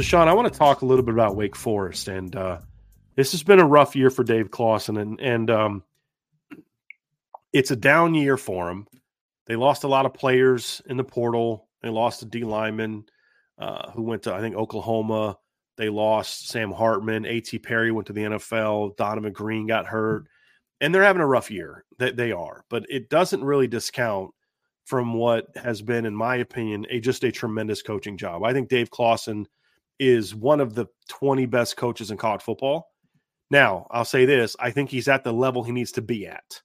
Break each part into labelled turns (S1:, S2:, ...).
S1: So, Sean, I want to talk a little bit about Wake Forest, and uh, this has been a rough year for Dave Clawson, and and um, it's a down year for him. They lost a lot of players in the portal. They lost a D lineman uh, who went to I think Oklahoma. They lost Sam Hartman. A.T. Perry went to the NFL. Donavon Greene got hurt, and they're having a rough year. That they, they are, but it doesn't really discount from what has been, in my opinion, a just a tremendous coaching job. I think Dave Clawson – is one of the 20 best coaches in college football. Now, I'll say this I think he's at the level he needs to be at.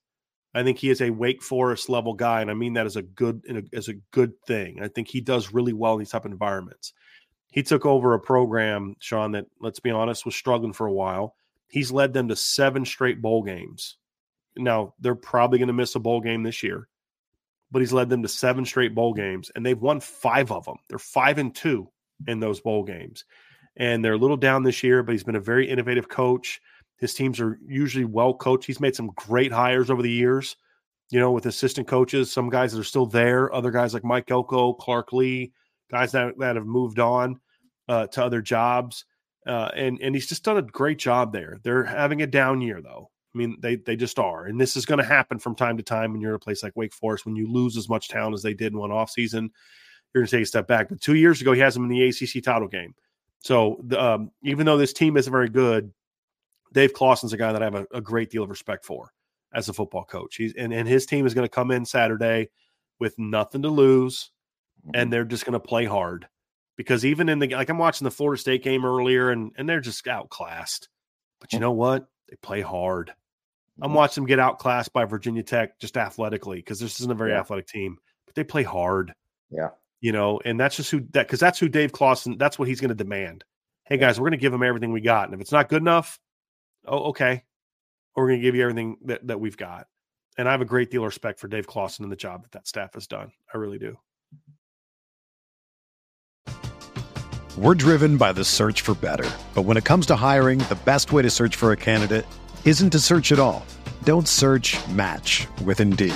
S1: I think he is a Wake Forest level guy, and I mean that as a good as a good thing. I think he does really well in these type of environments. He took over a program, Sean, that let's be honest, was struggling for a while. He's led them to seven straight bowl games. Now they're probably going to miss a bowl game this year, but he's led them to seven straight bowl games, and they've won five of them. They're five and two in those bowl games. And they're a little down this year, but he's been a very innovative coach. His teams are usually well coached. He's made some great hires over the years, you know, with assistant coaches, some guys that are still there, other guys like Mike Elko, Clark Lea, guys that, that have moved on uh, to other jobs. Uh, and and he's just done a great job there. They're having a down year though. I mean, they they just are, and this is going to happen from time to time when you're in a place like Wake Forest when you lose as much talent as they did in one off season you're going to take a step back. But two years ago, he has them in the ACC title game. So um, even though this team isn't very good, Dave Clawson's a guy that I have a, a great deal of respect for as a football coach. He's and, and his team is going to come in Saturday with nothing to lose, and mm-hmm. they're just going to play hard. Because even in the like I'm watching the Florida State game earlier, and and they're just outclassed. But you know what? They play hard. I'm mm-hmm. watching them get outclassed by Virginia Tech just athletically because this isn't a very yeah. athletic team, but they play hard.
S2: Yeah
S1: you know, and that's just who that because that's who Dave Clawson. That's what he's going to demand. Hey guys, we're going to give him everything we got, and if it's not good enough, oh okay, we're going to give you everything that that we've got. And I have a great deal of respect for Dave Clawson and the job that that staff has done. I really do.
S3: We're driven by the search for better, but when it comes to hiring, the best way to search for a candidate isn't to search at all. Don't search. Match with Indeed.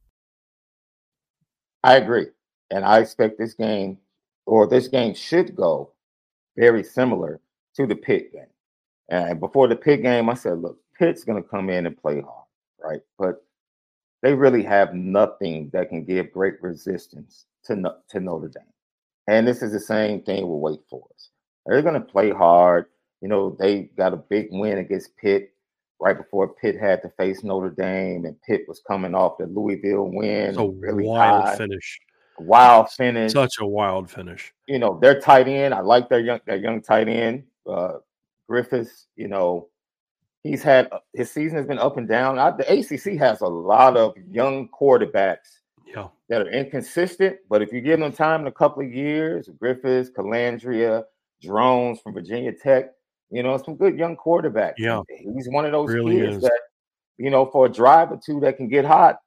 S4: I agree. And I expect this game, or this game should go very similar to the Pitt game. And before the Pitt game, I said, look, Pitt's going to come in and play hard, right? But they really have nothing that can give great resistance to, to Notre Dame. And this is the same thing with Wake Forest. They're going to play hard. You know, they got a big win against Pitt right before Pitt had to face Notre Dame, and Pitt was coming off the Louisville win.
S1: It's a
S4: really
S1: wild
S4: high,
S1: finish.
S4: wild finish.
S1: Such a wild finich.
S4: you know, their tight end. I like their young their young tight end, uh, Griffis. You know, he's had his season has been up and down. I, the ACC has a lot of young quarterbacks
S1: Yeah.
S4: that are inconsistent, but if you give them time in a couple of years, Griffis, Colandrea, Drones from Virginia Tech, you know, some good young quarterbacks.
S1: Yeah.
S4: He's one of those
S1: Really
S4: kids
S1: is.
S4: that, you know, for a drive or two that can get hot,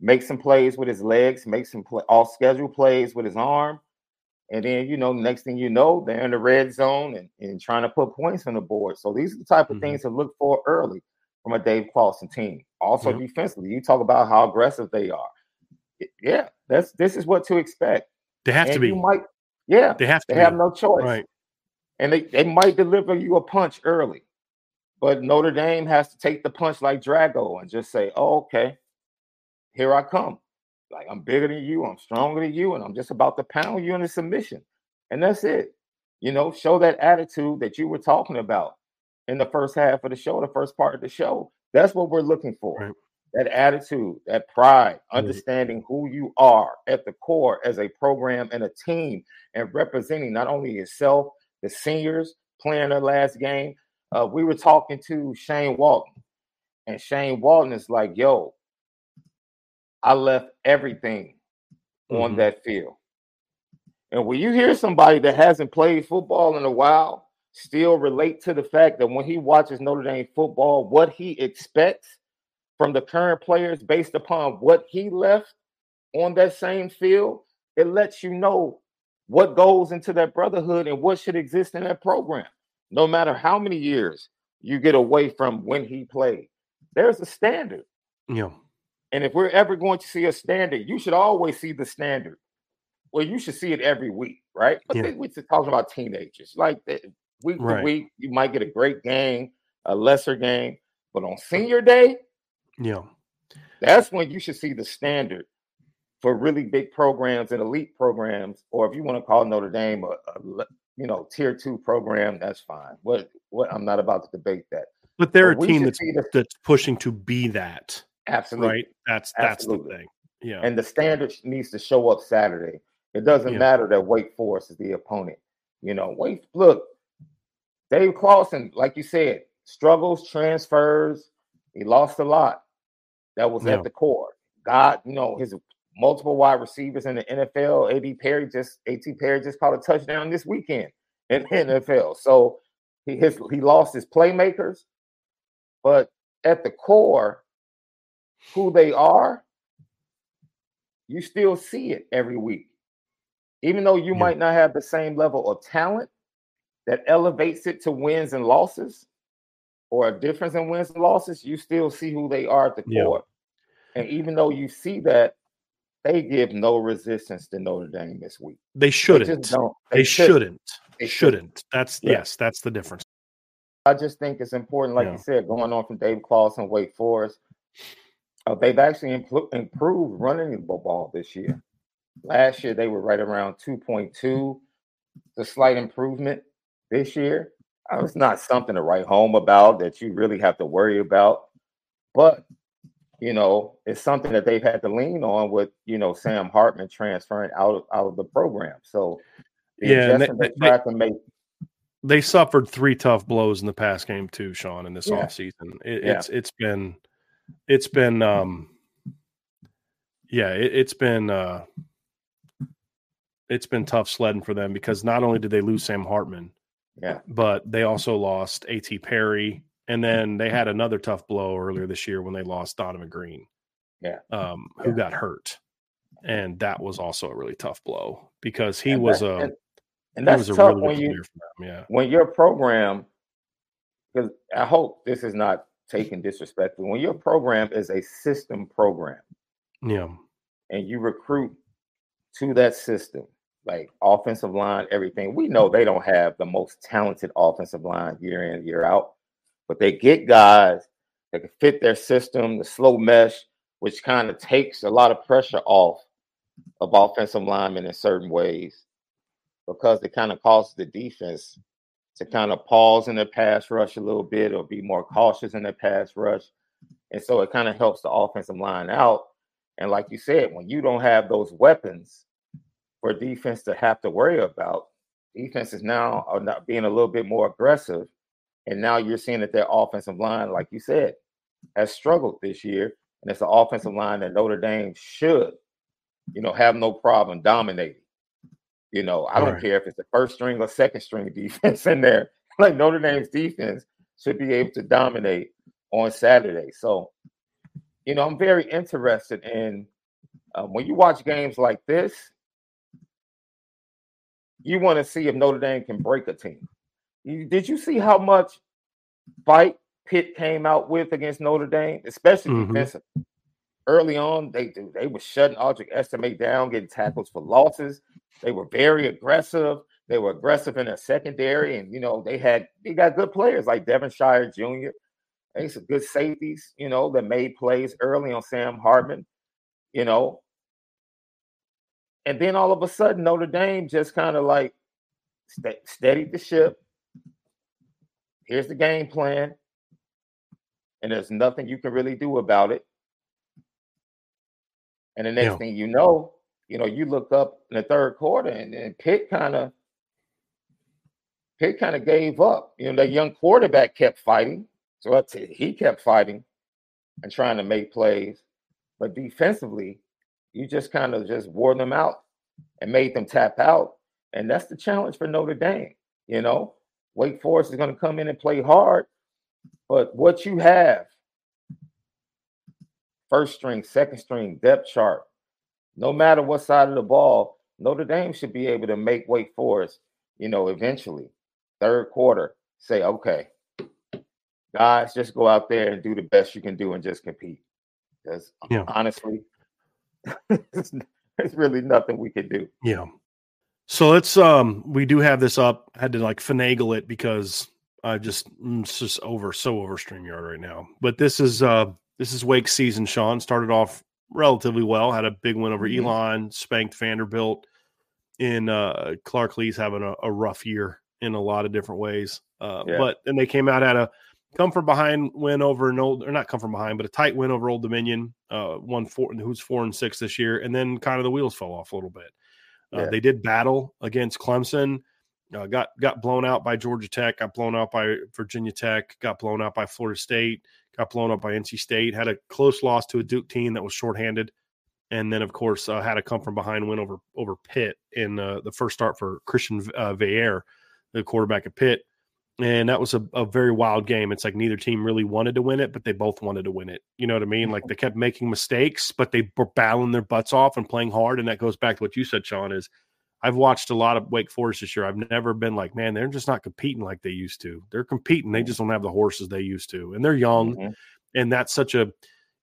S4: make some plays with his legs, make some play, off schedule plays with his arm. And then, you know, next thing you know, they're in the red zone and, and trying to put points on the board. So these are the type of
S1: Mhm.
S4: things to look for early from a Dave Clawson team. Also defensively, you talk about how aggressive they are. Yeah, that's this is what to expect.
S1: They have
S4: and
S1: to be.
S4: you might, yeah,
S1: they have to
S4: they
S1: be.
S4: have no choice.
S1: Right.
S4: And they, they might deliver you a punch early. But Notre Dame has to take the punch like Drago and just say, oh, okay, here I come. Like I'm bigger than you, I'm stronger than you, and I'm just about to pound you into submission. And that's it. You know, show that attitude that you were talking about in the first half of the show, the first part of the show. That's what we're looking for.
S1: Right.
S4: That attitude, that pride,
S1: Mhm.
S4: understanding who you are at the core as a program and a team, and representing not only yourself, the seniors playing their last game. Uh, we were talking to Shane Walton, and Shane Walton is like, yo, I left everything on
S1: Mhm.
S4: that field. And when you hear somebody that hasn't played football in a while still relate to the fact that when he watches Notre Dame football, what he expects from the current players based upon what he left on that same field, it lets you know what goes into that brotherhood and what should exist in that program. No matter how many years you get away from when he played, there's a standard.
S1: Yeah.
S4: And if we're ever going to see a standard, you should always see the standard. Well, you should see it every week, right? But
S1: Yeah.
S4: we're talking about teenagers. Like that week
S1: Right.
S4: to week, you might get a great game, a lesser game, but on senior day,
S1: Yeah.
S4: that's when you should see the standard for really big programs and elite programs, or if you want to call Notre Dame a, a you know tier two program, that's fine. What what I'm not about to debate that.
S1: But they're
S4: But
S1: a team that's
S4: the-
S1: that's pushing to be that.
S4: Absolutely.
S1: Right. That's that's the thing. Yeah.
S4: And the standard needs to show up Saturday. It doesn't
S1: Yeah.
S4: matter that Wake Forest is the opponent. You know, Wake, look, Dave Clawson, like you said, struggles, transfers. He lost a lot. That was
S1: Yeah.
S4: at the core. God, you know, his multiple wide receivers in the NFL. AD Perry just AT Perry just caught a touchdown this weekend in the NFL. So he his, he lost his playmakers, but at the core, who they are, you still see it every week. Even though you
S1: Yeah.
S4: might not have the same level of talent that elevates it to wins and losses or a difference in wins and losses, you still see who they are at the
S1: Yeah.
S4: core. And even though you see that, they give no resistance to Notre Dame this week.
S1: they
S4: They
S1: shouldn't.
S4: just don't.
S1: They, shouldn't.
S4: They
S1: shouldn't. That's
S4: Yeah.
S1: yes, that's the difference.
S4: I just think it's important, like
S1: Yeah.
S4: you said, going on from Dave Clawson, Wake Forest. Uh, they've actually impl- improved running the ball this year. Last year they were right around 2.2. The slight improvement this year. Uh, it's not something to write home about that you really have to worry about, but you know, it's something that they've had to lean on with you know Sam Hartman transferring out of, out of the program. So the
S1: Yeah, they-
S4: they,
S1: they-
S4: make
S1: They suffered three tough blows in the past game too, Sean, in this
S4: Yeah.
S1: offseason. It,
S4: Yeah.
S1: It's it's been it's been um Yeah, it, it's been uh, it's been tough sledding for them because not only did they lose Sam Hartman,
S4: Yeah.
S1: but they also lost A.T. Perry, and then they had another tough blow earlier this year when they lost Donavon Greene,
S4: Yeah.
S1: um, who
S4: Yeah.
S1: got hurt, and that was also a really tough blow because he
S4: And
S1: was
S4: that-
S1: a
S4: and, and that's
S1: was a
S4: tough
S1: really
S4: when you.
S1: Yeah,
S4: when your program because I hope this is not taken disrespectfully. When your program is a system program
S1: yeah,
S4: and you recruit to that system, like offensive line, everything, we know they don't have the most talented offensive line year in, year out, but they get guys that can fit their system, the slow mesh, which kind of takes a lot of pressure off of offensive linemen in certain ways because it kind of causes the defense to kind of pause in their pass rush a little bit or be more cautious in their pass rush. And so it kind of helps the offensive line out. And like you said, when you don't have those weapons for defense to have to worry about, defenses now are not being a little bit more aggressive. And now you're seeing that their offensive line, like you said, has struggled this year. And it's an offensive line that Notre Dame should, you know, have no problem dominating. You know, I don't
S1: Right.
S4: care if it's the first string or second string defense in there. Like Notre Dame's defense should be able to dominate on Saturday. So, you know, I'm very interested in um, when you watch games like this, you want to see if Notre Dame can break a team. You, did you see how much fight Pitt came out with against Notre Dame, especially
S1: Mhm.
S4: defensive? Early on, they they were shutting Audric Estime down, getting tackles for losses. They were very aggressive. They were aggressive in their secondary, and you know they had they got good players like Devonshire Jr. They some good safeties, you know, that made plays early on Sam Hartman, you know. And then all of a sudden, Notre Dame just kind of like st- steadied the ship. Here's the game plan, and there's nothing you can really do about it. And the next
S1: Yeah.
S4: thing you know, you know, you look up in the third quarter, and, and Pitt kind of Pitt kind of gave up. You know, the young quarterback kept fighting, so that's it. He kept fighting and trying to make plays, but defensively, you just kind of just wore them out and made them tap out, and that's the challenge for Notre Dame. You know, Wake Forest is going to come in and play hard, but what you have, first string, second string, depth chart, no matter what side of the ball, Notre Dame should be able to make Wake Forest, you know, eventually, third quarter, say, okay, guys, just go out there and do the best you can do and just compete. Because
S1: Yeah.
S4: honestly, there's really nothing we can do.
S1: yeah. So let's um we do have this up. Had to like finagle it because I just mm, it's just over so over StreamYard right now. But this is uh this is Wake season, Sean. Started off relatively well, had a big win over
S4: Mhm.
S1: Elon, spanked Vanderbilt. In uh Clark Lea's having a, a rough year in a lot of different ways. Uh
S4: Yeah.
S1: but then they came out at a come from behind win over an old or not come from behind, but a tight win over Old Dominion, uh one four who's four and six this year, and then kind of the wheels fell off a little bit. Uh,
S4: Yeah.
S1: They did battle against Clemson, uh, got got blown out by Georgia Tech, got blown out by Virginia Tech, got blown out by Florida State, got blown out by NC State, had a close loss to a Duke team that was shorthanded, and then of course uh, had a come from behind win over over Pitt in uh, the first start for Christian uh, Veilleux, the quarterback at Pitt. And that was a, a very wild game. It's like neither team really wanted to win it, but they both wanted to win it. You know what I mean? Like mm-hmm. they kept making mistakes, but they were battling their butts off and playing hard. And that goes back to what you said, Sean, is I've watched a lot of Wake Forest this year. I've never been like, man, they're just not competing like they used to. They're competing. They mm-hmm. just don't have the horses they used to. And they're young.
S4: Mhm.
S1: And that's such a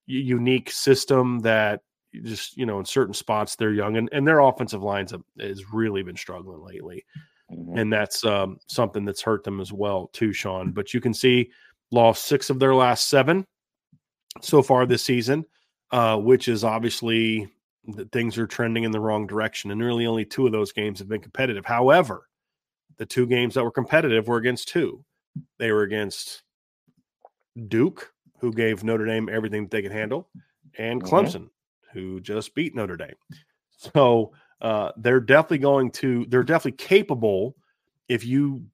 S1: unique system that just, you know, in certain spots they're young and, and their offensive lines uh, have, has really been struggling lately
S4: Mhm.
S1: and that's um, something that's hurt them as well too sean but you can see lost six of their last seven so far this season uh, which is obviously that things are trending in the wrong direction and really only two of those games have been competitive however the two games that were competitive were against two they were against duke who gave notre dame everything that they could handle and
S4: Mhm.
S1: clemson who just beat notre dame so uh, they're definitely going to they're definitely capable if you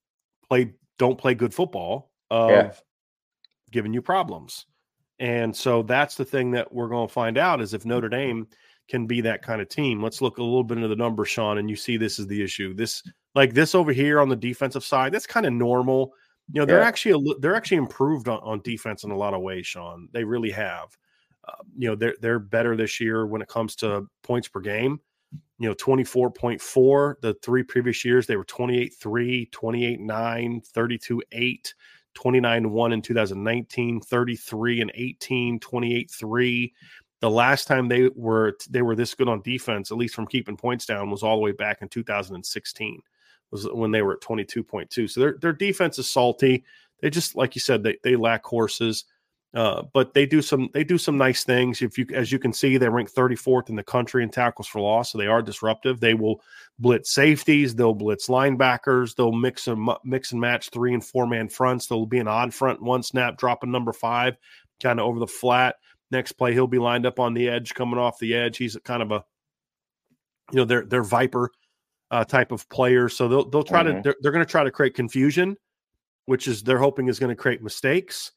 S1: play don't play good football of
S4: Yeah.
S1: giving you problems and so that's the thing that we're going to find out is if notre dame can be that kind of team. Let's look a little bit into the numbers, Sean, and you see this is the issue. This like this over here on the defensive side, that's kind of normal. You know, they're yeah. actually a, they're actually improved on, on, defense in a lot of ways, Sean. They really have. Uh, you know, they're they're better this year when it comes to points per game. You know, 24.4. The three previous years, they were 28 3, 28 9, 32 8, 29 1 in 2019, 33 and 18, 28 3. The last time they were they were this good on defense, at least from keeping points down, was all the way back in 2016 was when they were at 22.2. So their their defense is salty. They just like you said, they they lack horses. Uh, but they do some they do some nice things. If you as you can see, they rank 34th in the country in tackles for loss, so they are disruptive. They will blitz safeties, they'll blitz linebackers, they'll mix and mix and match three and four man fronts. They'll be an odd front, one snap, dropping number five, kind of over the flat. Next play, he'll be lined up on the edge, coming off the edge. He's kind of a, you know, they're they're viper uh, type of player. So they'll they'll try mm-hmm. to they're, they're going to try to create confusion, which is they're hoping is going to create mistakes,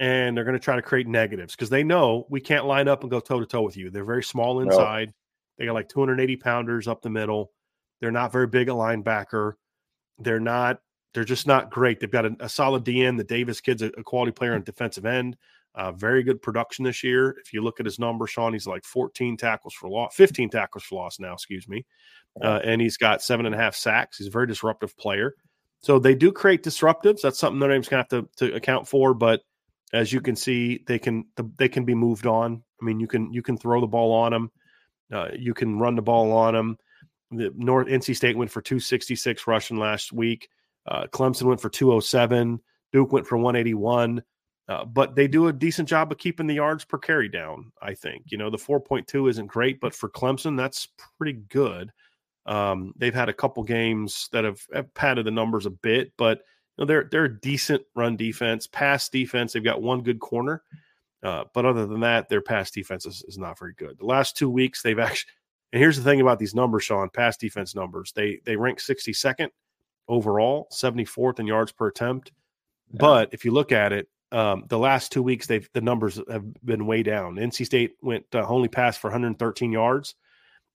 S1: and they're going to try to create negatives because they know we can't line up and go toe to toe with you. They're very small inside. No. They got like 280 pounders up the middle. They're not very big a linebacker. They're not. They're just not great. They've got a, a solid DN. The Davis kid's a, a quality player on defensive end. Uh, very good production this year. If you look at his numbers, Sean, he's like 14 tackles for loss, 15 tackles for loss now, excuse me. Uh, and he's got seven and a half sacks. He's a very disruptive player. So they do create disruptives. That's something Notre Dame's going to have to account for. But as you can see, they can they can be moved on. I mean, you can you can throw the ball on them. Uh, you can run the ball on them. The North NC State went for 266 rushing last week. Uh, Clemson went for 207. Duke went for 181. Uh, but they do a decent job of keeping the yards per carry down. I think you know the 4.2 isn't great, but for Clemson, that's pretty good. Um, they've had a couple games that have, have, padded the numbers a bit, but you know, they're they're a decent run defense, pass defense. They've got one good corner, uh, but other than that, their pass defense is, is not very good. The last two weeks, they've actually. And here's the thing about these numbers, Sean. Pass defense numbers. They they rank 62nd overall, 74th in yards per attempt. Yeah. But if you look at it, um, the last two weeks, they've the numbers have been way down. NC State went uh, only passed for 113 yards,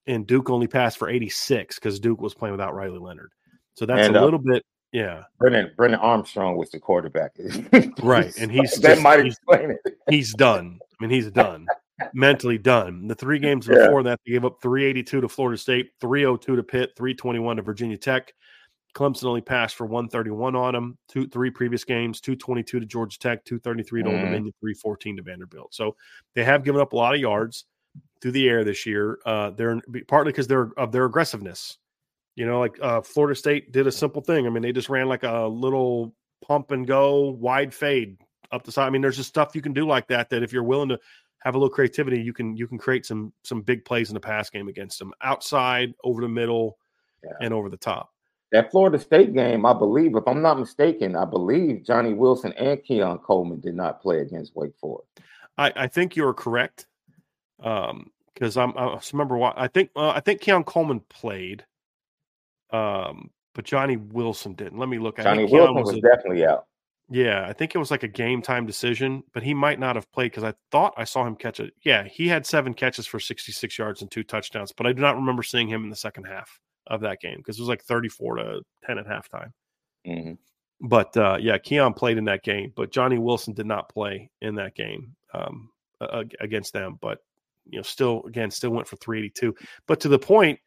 S1: and Duke only passed for 86 because Duke was playing without Riley Leonard. So that's and, a uh, little bit, yeah.
S4: Brennan Brennan Armstrong was the quarterback,
S1: right? And he's
S4: that just, might explain
S1: it. He's done. I mean, he's done, mentally done. The three games before yeah. that, they gave up 382 to Florida State, 302 to Pitt, 321 to Virginia Tech. Clemson only passed for 131 on them. Two, three previous games, 222 to Georgia Tech, 233 to mm. Old Dominion, 314 to Vanderbilt. So they have given up a lot of yards through the air this year. Uh, they're partly because they're of their aggressiveness. You know, like uh, Florida State did a simple thing. I mean, they just ran like a little pump and go wide fade up the side. I mean, there's just stuff you can do like that. That if you're willing to have a little creativity, you can you can create some some big plays in the pass game against them, outside, over the middle, yeah. and over the top.
S4: That Florida State game, I believe, if I'm not mistaken, I believe Johnny Wilson and Keon Coleman did not play against Wake Forest.
S1: I, I think you're correct. Um, because I'm I remember what I think uh, I think Keon Coleman played, um, but Johnny Wilson didn't. Let me look.
S4: Johnny Wilson was, was a, definitely out.
S1: Yeah, I think it was like a game time decision, but he might not have played because I thought I saw him catch it. Yeah, he had seven catches for 66 yards and two touchdowns, but I do not remember seeing him in the second half of that game because it was like 34 to 10 at halftime. Mm-hmm. But uh, yeah, Keon played in that game, but Johnny Wilson did not play in that game um, against them. But you know, still again, still went for 382. But to the point,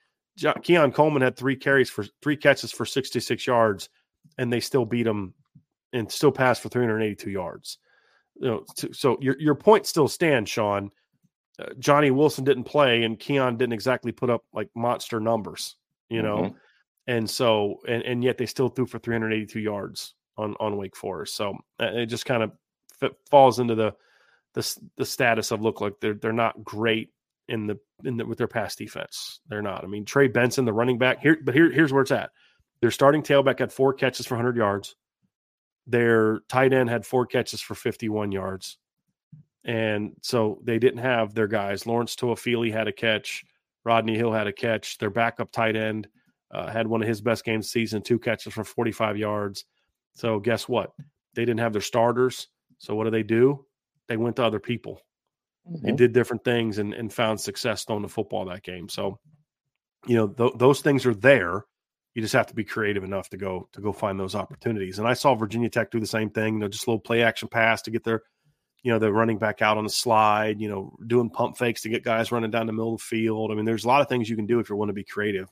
S1: Keon Coleman had three carries for three catches for 66 yards, and they still beat him and still passed for 382 yards. You know, so your your point still stands, Sean. Uh, Johnny Wilson didn't play, and Keon didn't exactly put up like monster numbers, you know. Mm-hmm. And so, and, and yet they still threw for 382 yards on on Wake Forest. So uh, it just kind of falls into the the the status of look like they're they're not great in the in the, with their pass defense. They're not. I mean, Trey Benson, the running back here, but here here's where it's at. Their starting tailback had four catches for 100 yards. Their tight end had four catches for 51 yards. And so they didn't have their guys. Lawrence Toafili had a catch. Rodney Hill had a catch. Their backup tight end uh, had one of his best games season, two catches for 45 yards. So guess what? They didn't have their starters. So what do they do? they went to other people. Mm-hmm. and did different things and, and found success throwing the football that game. So, you know, th- those things are there. You just have to be creative enough to go to go find those opportunities. And I saw Virginia Tech do the same thing. You know, just a little play action pass to get their, you know, the running back out on the slide. You know, doing pump fakes to get guys running down the middle of the field. I mean, there's a lot of things you can do if you want to be creative.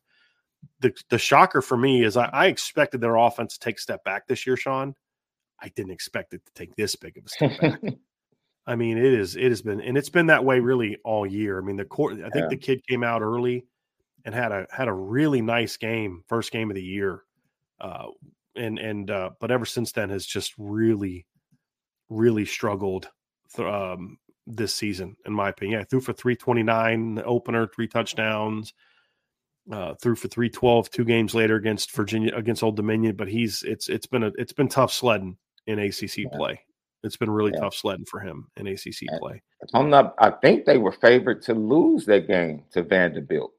S1: The the shocker for me is I, I expected their offense to take a step back this year, Sean. I didn't expect it to take this big of a step back. I mean, it is. It has been, and it's been that way really all year. I mean, the court. I think yeah. the kid came out early and had a had a really nice game, first game of the year, uh, and and uh, but ever since then has just really, really struggled th- um, this season, in my opinion. Yeah, threw for three twenty nine the opener, three touchdowns. Uh, threw for 312 two games later against Virginia against Old Dominion, but he's it's it's been a it's been tough sledding in ACC yeah. play. It's been really yeah. tough sledding for him in ACC play.
S4: I'm not. I think they were favored to lose that game to Vanderbilt.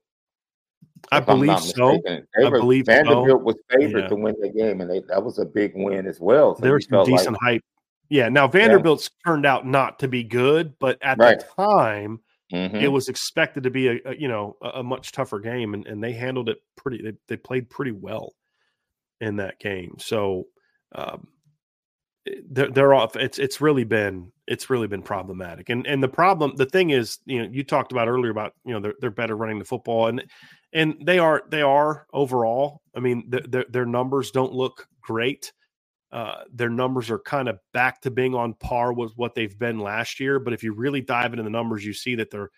S1: I believe so. I
S4: were,
S1: believe
S4: Vanderbilt
S1: so.
S4: was favored yeah. to win the game, and they, that was a big win as well.
S1: So There's some decent like, hype. Yeah. Now Vanderbilt's yeah. turned out not to be good, but at right. the time, mm-hmm. it was expected to be a, a you know a, a, much tougher game, and, and they handled it pretty. They, they played pretty well in that game. So. Um, they're, they're off. It's it's really been it's really been problematic. And and the problem, the thing is, you know, you talked about earlier about you know they're they're better running the football, and and they are they are overall. I mean, their their numbers don't look great. Uh, their numbers are kind of back to being on par with what they've been last year. But if you really dive into the numbers, you see that they're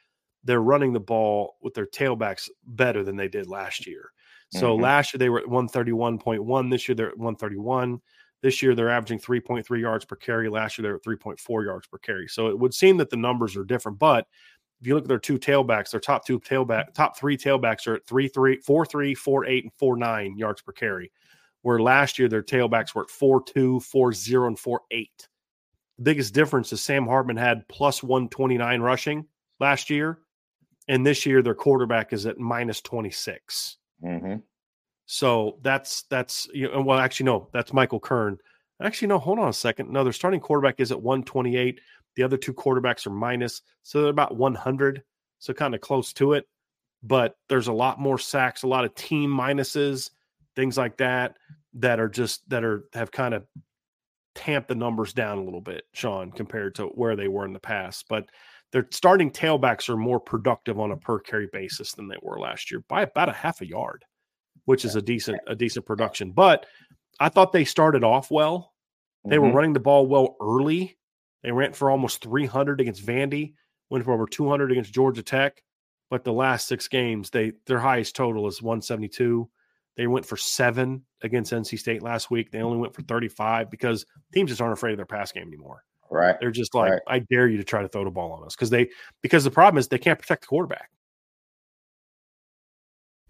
S1: they're running the ball with their tailbacks better than they did last year. So mm-hmm. last year they were at 131.1. This year they're at 131. This year they're averaging 3.3 yards per carry. Last year they were at 3.4 yards per carry. So it would seem that the numbers are different. But if you look at their two tailbacks, their top two tailback, top three tailbacks are at three, three, four, three, four, eight, and four, nine yards per carry. Where last year their tailbacks were at four, two, four, zero, and four, eight. The biggest difference is Sam Hartman had plus 129 rushing last year. And this year their quarterback is at minus 26. Mm-hmm. So that's that's you know, well, actually, no, that's Michael Kern. Actually, no, hold on a second. No, their starting quarterback is at 128. The other two quarterbacks are minus, so they're about 100, so kind of close to it. But there's a lot more sacks, a lot of team minuses, things like that that are just that are have kind of tamped the numbers down a little bit, Sean, compared to where they were in the past. But their starting tailbacks are more productive on a per carry basis than they were last year by about a half a yard which is a decent a decent production. But I thought they started off well. They mm-hmm. were running the ball well early. They ran for almost 300 against Vandy, went for over 200 against Georgia Tech. But the last six games, they their highest total is 172. They went for seven against NC State last week. They only went for 35 because teams just aren't afraid of their pass game anymore.
S4: Right.
S1: They're just like, right. I dare you to try to throw the ball on us because they because the problem is they can't protect the quarterback.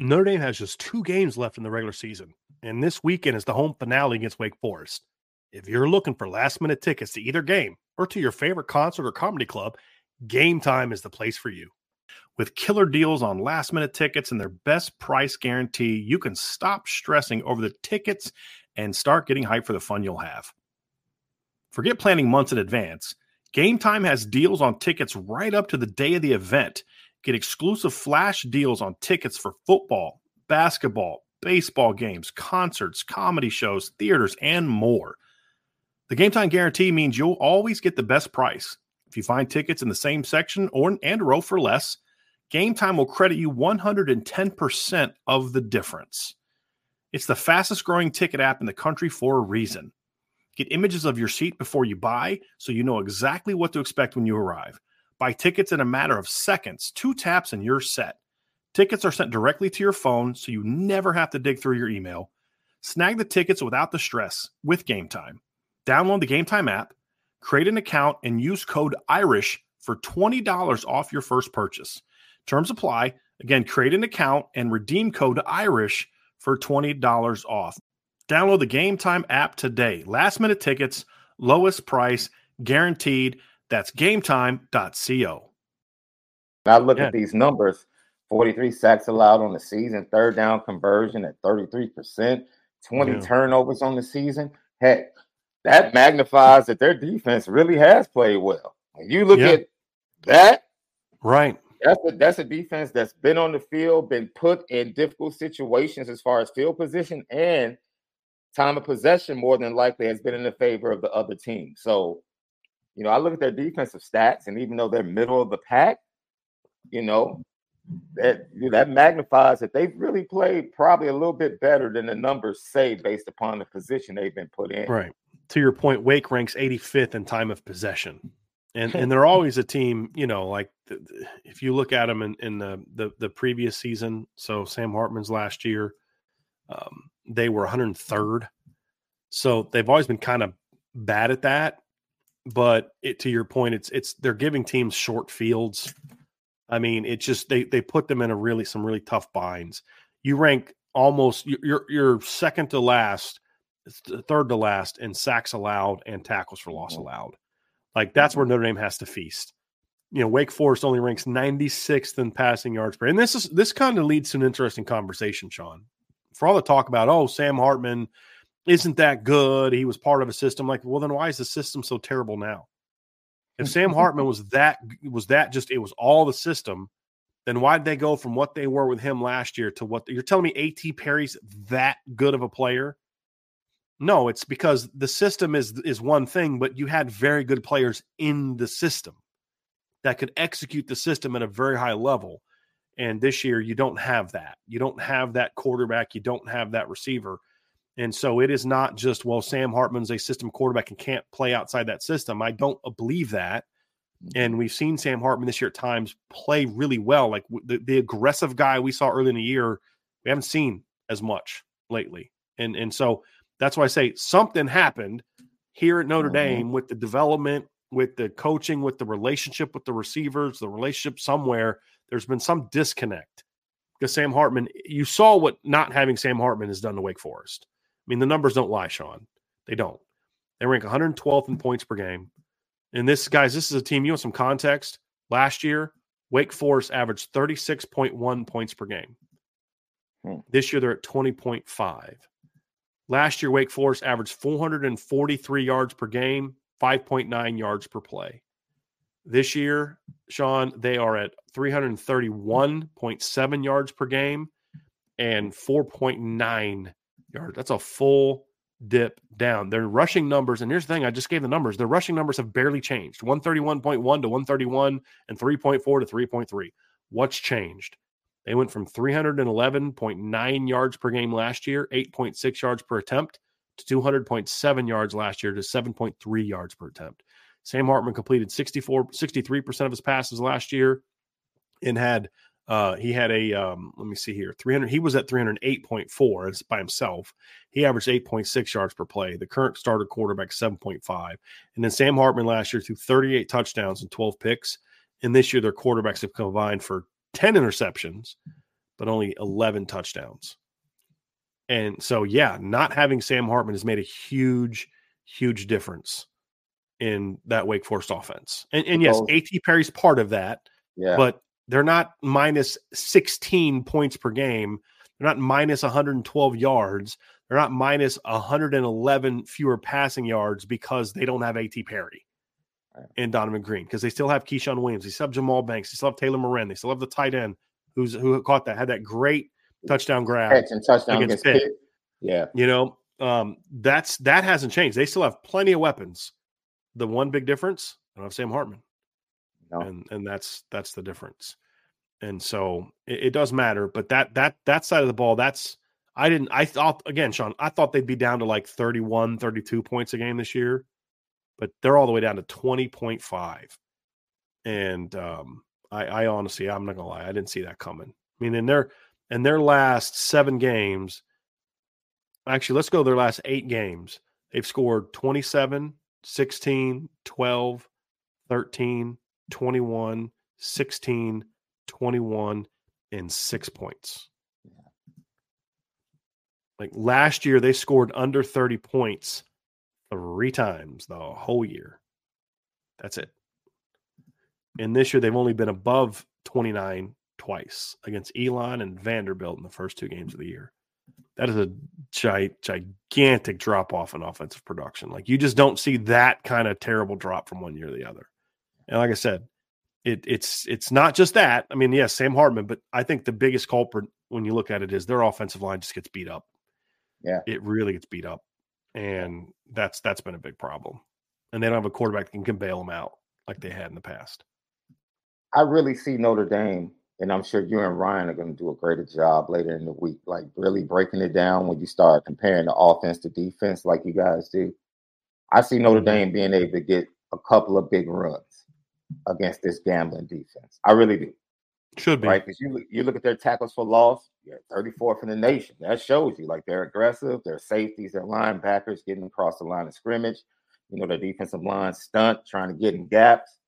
S1: Notre Dame has just two games left in the regular season, and this weekend is the home finale against Wake Forest. If you're looking for last minute tickets to either game or to your favorite concert or comedy club, Game Time is the place for you. With killer deals on last minute tickets and their best price guarantee, you can stop stressing over the tickets and start getting hyped for the fun you'll have. Forget planning months in advance. Game Time has deals on tickets right up to the day of the event Get exclusive flash deals on tickets for football, basketball, baseball games, concerts, comedy shows, theaters, and more. The game time guarantee means you'll always get the best price. If you find tickets in the same section or and row for less, Game Time will credit you 110% of the difference. It's the fastest growing ticket app in the country for a reason. Get images of your seat before you buy so you know exactly what to expect when you arrive. Buy tickets in a matter of seconds, two taps, and you're set. Tickets are sent directly to your phone, so you never have to dig through your email. Snag the tickets without the stress with Game Time. Download the Game Time app, Create an account and use code IRISH for $20 off your first purchase. Terms apply. Again, create an account and redeem code IRISH for $20 off. Download the Game Time app today. Last minute tickets, lowest price, guaranteed. That's gametime.co.
S4: Now look
S1: Yeah.
S4: at these numbers 43 sacks allowed on the season, third down conversion at 33%, 20
S1: Yeah.
S4: turnovers on the season. Heck, that magnifies that their defense really has played well. When you look
S1: Yeah.
S4: at that,
S1: Right.
S4: that's a, that's a defense that's been on the field, been put in difficult situations as far as field position and time of possession more than likely has been in the favor of the other team. So, you know, I look at their defensive stats, and even though they're middle of the pack, you know, that that magnifies that they've really played probably a little bit better than the numbers say based upon the position they've been put in.
S1: Right. To your point, Wake ranks 85th in time of possession. And and they're always a team, you know, like the, the- if you look at them in, in the, the the previous season, so Sam Hartman's last year, um, they were 103rd. So they've always been kind of bad at that. But it, to your point, it's it's they're giving teams short fields. I mean, it's just they they put them in a really some really tough binds. You rank almost you're you're, second to last third to last in sacks allowed and tackles for loss
S4: Mhm.
S1: allowed. Like that's where Notre Dame has to feast. You know, Wake Forest only ranks 96th in passing yards per. And this is this kind of leads to an interesting conversation, Sean. For all the talk about, oh, Sam Hartman isn't that good. He was part of a system. Like, well, then why is the system so terrible now? If Sam Hartman was that was that just it was all the system, then why did they go from what they were with him last year to what you're telling me AT Perry's that good of a player? No, it's because the system is is one thing, but you had very good players in the system that could execute the system at a very high level. And this year you don't have that. You don't have that quarterback, you don't have that receiver. And so it is not just, well, Sam Hartman's a system quarterback and can't play outside that system. I don't believe that. And we've seen Sam Hartman this year at times play really well. Like the, the aggressive guy we saw early in the year, we haven't seen as much lately. And and so that's why I say something happened here at Notre
S4: Mhm.
S1: Dame with the development, with the coaching, with the relationship with the receivers, the relationship somewhere. There's been some disconnect because Sam Hartman, you saw what not having Sam Hartman has done to Wake Forest. I mean, the numbers don't lie, Sean. They don't. They rank 112th in points per game. And this, guys, this is a team, you want some context. Last year, Wake Forest averaged 36.1 points per game.
S4: Hmm.
S1: This year, they're at 20.5. Last year, Wake Forest averaged 443 yards per game, 5.9 yards per play. This year, Sean, they are at 331.7 yards per game and 4.9 yards. That's a full dip down. Their rushing numbers, and here's the thing I just gave the numbers. Their rushing numbers have barely changed 131.1 to 131 and 3.4 to 3.3. What's changed? They went from 311.9 yards per game last year, 8.6 yards per attempt, to 200.7 yards last year to 7.3 yards per attempt. Sam Hartman completed 64, 63% of his passes last year and had uh, he had a um, let me see here 300 he was at 308.4 as by himself. He averaged 8.6 yards per play. The current starter quarterback 7.5 and then sam hartman last year threw 38 touchdowns and 12 picks. And this year their quarterbacks have combined for 10 interceptions but only 11 touchdowns. And so yeah not having sam hartman has made a huge huge difference in that wake forest offense. And, and yes at perry's part of that
S4: Yeah.
S1: but they're not minus 16 points per game. They're not minus 112 yards. They're not minus 111 fewer passing yards because they don't have AT Perry and Donavon Greene because they still have Ke'Shawn Williams. They still have Jahmal Banks. They still have Taylor Morin. They still have the tight end who's who caught that, had that great touchdown grab.
S4: and touchdown
S1: against
S4: against
S1: Pitt.
S4: Pitt. Yeah.
S1: You know, um, that's that hasn't changed. They still have plenty of weapons. The one big difference, I don't have Sam Hartman
S4: No.
S1: and and that's that's the difference. And so it, it does matter but that that that side of the ball that's i didn't i thought again sean i thought they'd be down to like 31 32 points a game this year but they're all the way down to 20.5 and um i i honestly i'm not gonna lie i didn't see that coming. I mean in their in their last seven games actually let's go their last eight games. They've scored 27 16, 12, 13, 21, 16, 21, and six points. Like last year, they scored under 30 points three times the whole year. That's it. And this year, they've only been above 29 twice against Elon and Vanderbilt in the first two games of the year. That is a gi- gigantic drop off in offensive production. Like you just don't see that kind of terrible drop from one year to the other. And like I said, it, it's it's not just that. I mean, yes, Sam Hartman, but I think the biggest culprit when you look at it is their offensive line just gets beat up.
S4: Yeah,
S1: it really gets beat up, and that's that's been a big problem. And they don't have a quarterback that can bail them out like they had in the past.
S4: I really see Notre Dame, and I'm sure you and Ryan are going to do a greater job later in the week, like really breaking it down when you start comparing the offense to defense, like you guys do. I see Notre mm-hmm. Dame being able to get a couple of big runs against this gambling defense. I really do.
S1: Should be
S4: right because you you look at their tackles for loss, you're 34th in the nation. That shows you like they're aggressive, their safeties, their linebackers getting across the line of scrimmage. You know, their defensive line stunt, trying to get in gaps.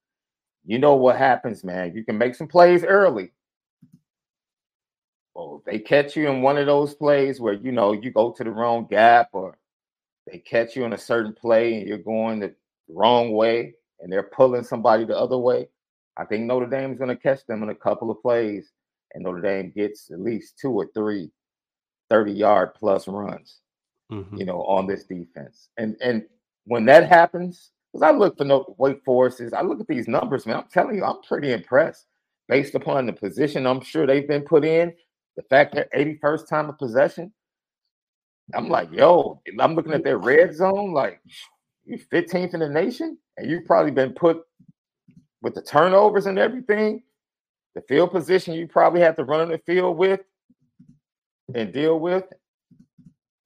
S4: You know what happens, man. You can make some plays early. Well, they catch you in one of those plays where you know you go to the wrong gap, or they catch you in a certain play and you're going the wrong way and they're pulling somebody the other way, I think Notre Dame is going to catch them in a couple of plays, and Notre Dame gets at least two or three 30 yard plus runs, mm-hmm. you know, on this defense. And and when that happens, because I look for no Wake Forest is I look at these numbers, man. I'm telling you, I'm pretty impressed based upon the position I'm sure they've been put in, the fact that 81st time of possession. I'm like, yo, I'm looking at their red zone, like you 15th in the nation, and you've probably been put with the turnovers and everything, the field position you probably have to run on the field with and deal with,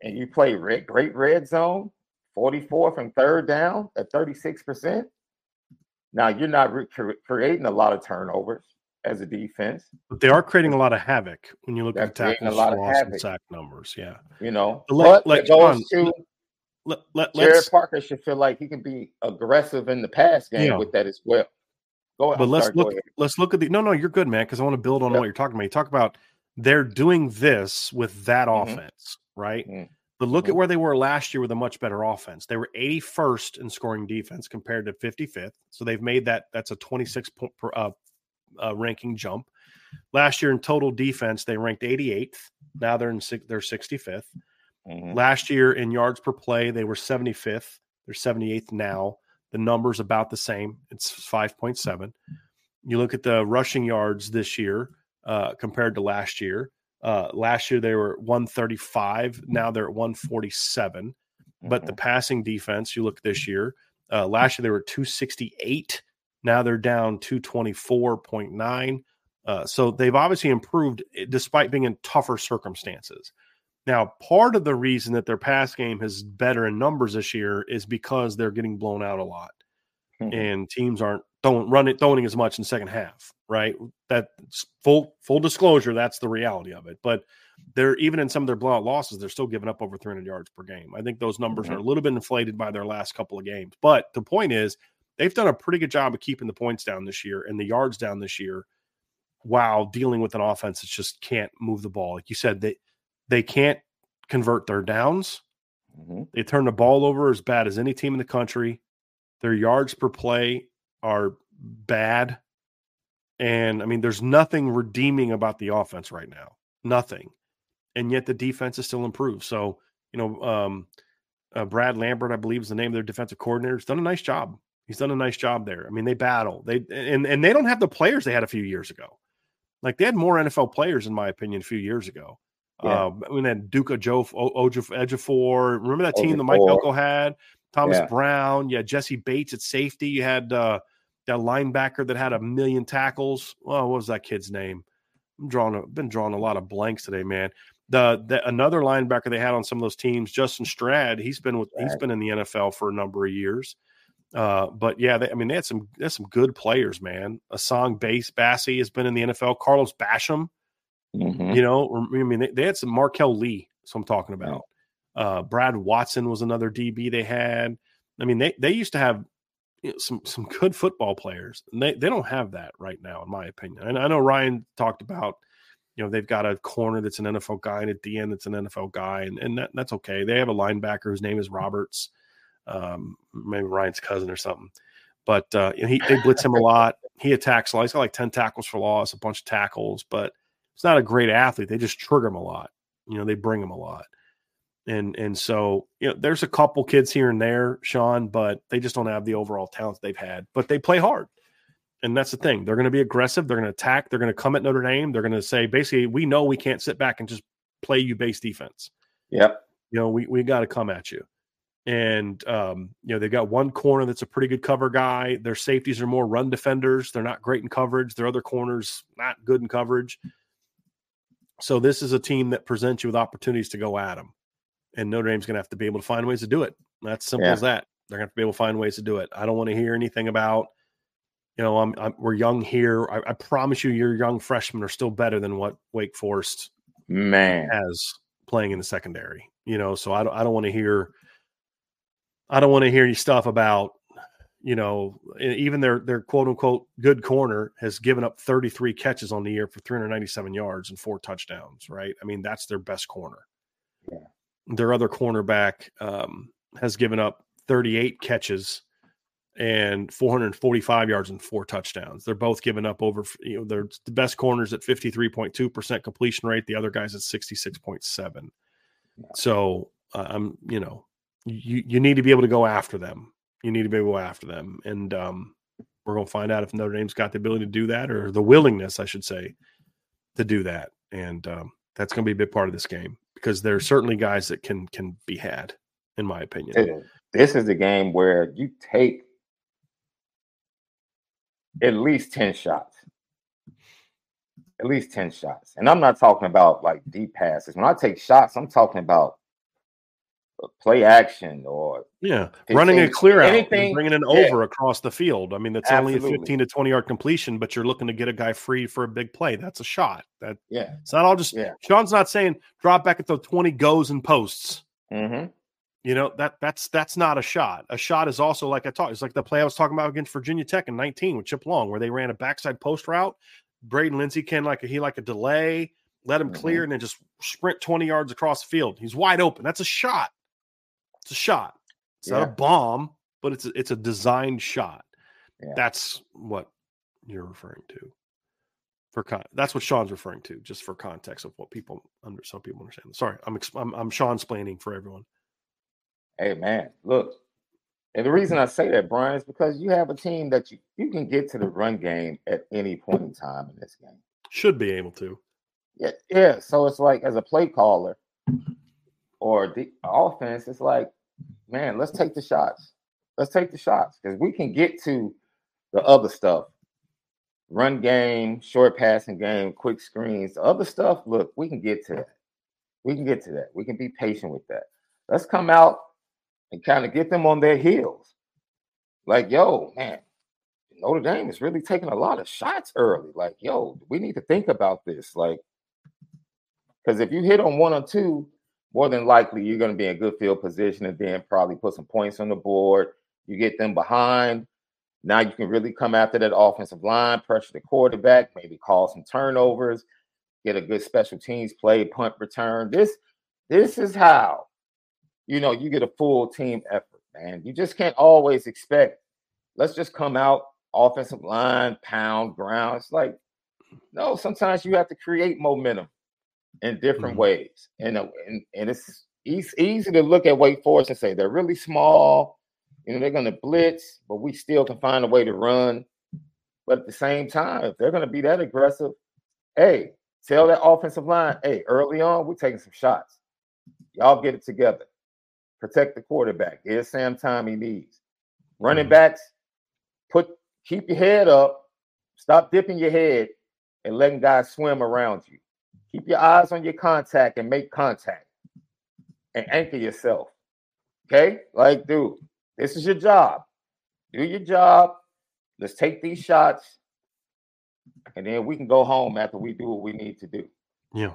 S4: and you play red, great red zone, 44 from third down at 36%. Now you're not re- creating a lot of turnovers as a defense,
S1: but they are creating a lot of havoc when you look They're at tackles, a lot of havoc. sack numbers. Yeah,
S4: you know, but, goes to
S1: let, let,
S4: Gerad Parker should feel like he can be aggressive in the pass game yeah. with that as well.
S1: Go ahead. But let's sorry, look. Let's look at the. No, no, you're good, man. Because I want to build on yep. what you're talking about. You talk about they're doing this with that mm-hmm. offense, right? Mm-hmm. But look mm-hmm. at where they were last year with a much better offense. They were 81st in scoring defense compared to 55th. So they've made that. That's a 26 point per, uh, uh, ranking jump. Last year in total defense, they ranked 88th. Now they're in they're 65th. Mm-hmm. Last year in yards per play, they were 75th. They're 78th now. The number's about the same. It's 5.7. You look at the rushing yards this year uh, compared to last year. Uh, last year they were 135. Now they're at 147. Mm-hmm. But the mm-hmm. passing defense, you look this year. Uh, last year they were 268. Now they're down 224.9. Uh, so they've obviously improved eh, despite being in tougher circumstances. Now, part of the reason that their pass game is better in numbers this year is because they're getting blown out a lot, mm-hmm. and teams aren't don't run it throwing as much in second half. Right? That full full disclosure, that's the reality of it. But they're even in some of their blowout losses, they're still giving up over 300 yards per game. I think those numbers mm-hmm. are a little bit inflated by their last couple of games. But the point is, they've done a pretty good job of keeping the points down this year and the yards down this year, while dealing with an offense that just can't move the ball. Like you said, they they can't convert their downs. Mm-hmm. They turn the ball over as bad as any team in the country. Their yards per play are bad. And I mean, there's nothing redeeming about the offense right now. Nothing. And yet the defense is still improved. So, you know, um, uh, Brad Lambert, I believe, is the name of their defensive coordinator. He's done a nice job. He's done a nice job there. I mean, they battle. They and and they don't have the players they had a few years ago. Like they had more NFL players, in my opinion, a few years ago. Yeah. Um, we had Duke Joe Ejiofor. Remember that team that Mike Elko had? Thomas yeah. Brown. Yeah, Jessie Bates at safety. You had uh, that linebacker that had a million tackles. Oh, what was that kid's name? I'm drawing. A, been drawing a lot of blanks today, man. The, the another linebacker they had on some of those teams, Justin Strnad. He's been with. He's been in the NFL for a number of years. Uh, but yeah, they, I mean, they had some. They had some good players, man. Essang Base Bassey has been in the NFL. Carlos Basham Mm-hmm. You know, I mean, they, they, had some Marquel Lee. So I'm talking about. Uh, Brad Watson was another DB they had. I mean, they they used to have you know, some some good football players. And they they don't have that right now, in my opinion. And I know Ryan talked about, you know, they've got a corner that's an NFL guy and at the end that's an NFL guy, and and that, that's okay. They have a linebacker whose name is Roberts, um, maybe Ryan's cousin or something. But uh, you he they blitz him a lot. He attacks a lot. He's got like ten tackles for loss, a bunch of tackles, but he's not a great athlete. They just trigger him a lot. You know, they bring him a lot and and so you know there's a couple kids here and there sean but they just don't have the overall talent they've had but they play hard and that's the thing they're going to be aggressive they're going to attack they're going to come at notre dame they're going to say basically we know we can't sit back and just play you base defense
S4: yep
S1: you know we, we got to come at you and um, you know they've got one corner that's a pretty good cover guy their safeties are more run defenders they're not great in coverage their other corners not good in coverage so this is a team that presents you with opportunities to go at them and Notre Dame's going to have to be able to find ways to do it. That's simple yeah. as that. They're going to have to be able to find ways to do it. I don't want to hear anything about, you know, I'm, I'm we're young here. I, I, promise you, your young freshmen are still better than what Wake Forest
S4: man
S1: has playing in the secondary. You know, so I don't I don't want to hear. I don't want to hear any stuff about, you know, even their their quote unquote good corner has given up 33 catches on the year for 397 yards and four touchdowns. Right? I mean, that's their best corner.
S4: Yeah
S1: their other cornerback um, has given up 38 catches and 445 yards and four touchdowns. They're both giving up over, you know, they're the best corners at 53.2% completion rate. The other guys at 66.7. So uh, I'm, you know, you, you need to be able to go after them. You need to be able to go after them. And um, we're going to find out if Notre Dame's got the ability to do that or the willingness, I should say, to do that. And um, that's going to be a big part of this game because there are certainly guys that can can be had, in my opinion.
S4: This is the game where you take at least 10 shots. At least 10 shots. And I'm not talking about like deep passes. When I take shots, I'm talking about play action or
S1: yeah, running a clear out, anything, bringing an yeah. over across the field. I mean, that's Absolutely. only a 15 to 20 yard completion, but you're looking to get a guy free for a big play. That's a shot. That
S4: yeah,
S1: it's not all just yeah. Sean's not saying drop back at the 20 goes and posts.
S4: Mm-hmm.
S1: You know that that's that's not a shot. A shot is also like I talked. It's like the play I was talking about against Virginia Tech in 19 with Chip Long, where they ran a backside post route. Braden Lenzy can like a, he like a delay, let him mm-hmm. clear, and then just sprint 20 yards across the field. He's wide open. That's a shot. It's a shot. It's yeah. not a bomb, but it's a, it's a designed shot. Yeah. That's what you're referring to. For con- that's what Sean's referring to, just for context of what people under some people understand. Sorry, I'm ex- I'm, I'm Sean explaining for everyone.
S4: Hey man, look, and the reason I say that, Brian, is because you have a team that you you can get to the run game at any point in time in this game.
S1: Should be able to.
S4: Yeah, yeah. So it's like as a play caller, or the offense, it's like, man, let's take the shots. Let's take the shots because we can get to the other stuff. Run game, short passing game, quick screens, the other stuff. Look, we can get to that. We can get to that. We can be patient with that. Let's come out and kind of get them on their heels. Like, yo, man, Notre Dame is really taking a lot of shots early. Like, yo, we need to think about this. Like, because if you hit on one or two, more than likely you're going to be in good field position and then probably put some points on the board. You get them behind. Now you can really come after that offensive line, pressure the quarterback, maybe call some turnovers, get a good special teams play, punt return. This this is how you know you get a full team effort, man. You just can't always expect let's just come out offensive line, pound ground. It's like no, sometimes you have to create momentum in different mm-hmm. ways. And, uh, and and it's easy to look at Wake Forest and say they're really small. You know, they're going to blitz, but we still can find a way to run. But at the same time, if they're going to be that aggressive, hey, tell that offensive line, hey, early on, we're taking some shots. Y'all get it together. Protect the quarterback. Give Sam time he needs. Running mm-hmm. backs, put keep your head up. Stop dipping your head and letting guys swim around you. Keep your eyes on your contact and make contact and anchor yourself. Okay? Like, dude, this is your job. Do your job. Let's take these shots. And then we can go home after we do what we need to do.
S1: Yeah.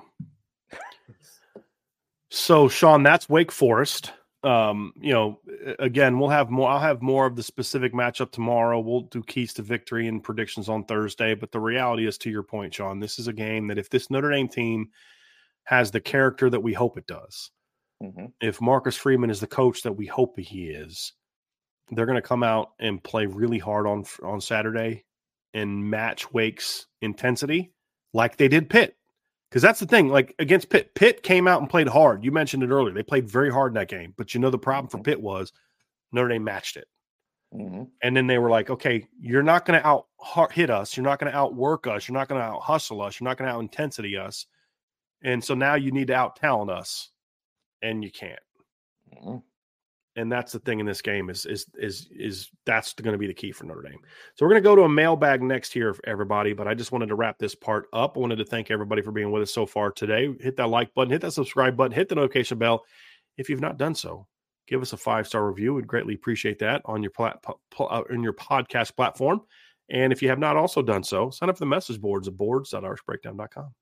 S1: so, Sean, that's Wake Forest. Um, you know, again, we'll have more. I'll have more of the specific matchup tomorrow. We'll do keys to victory and predictions on Thursday. But the reality is, to your point, Sean, this is a game that if this Notre Dame team has the character that we hope it does, mm-hmm. if Marcus Freeman is the coach that we hope he is, they're going to come out and play really hard on on Saturday and match Wake's intensity like they did Pitt. Because that's the thing, like against Pitt, Pitt came out and played hard. You mentioned it earlier. They played very hard in that game. But you know, the problem for mm-hmm. Pitt was Notre Dame matched it. Mm-hmm. And then they were like, okay, you're not going to out hit us. You're not going to outwork us. You're not going to out hustle us. You're not going to out intensity us. And so now you need to out talent us. And you can't. Mm-hmm and that's the thing in this game is is is is that's going to be the key for Notre Dame. So we're going to go to a mailbag next here, everybody. But I just wanted to wrap this part up. I wanted to thank everybody for being with us so far today. Hit that like button, hit that subscribe button, hit the notification bell. If you've not done so, give us a five star review. We'd greatly appreciate that on your plat uh, your podcast platform. And if you have not also done so, sign up for the message boards at boards.irishbreakdown.com.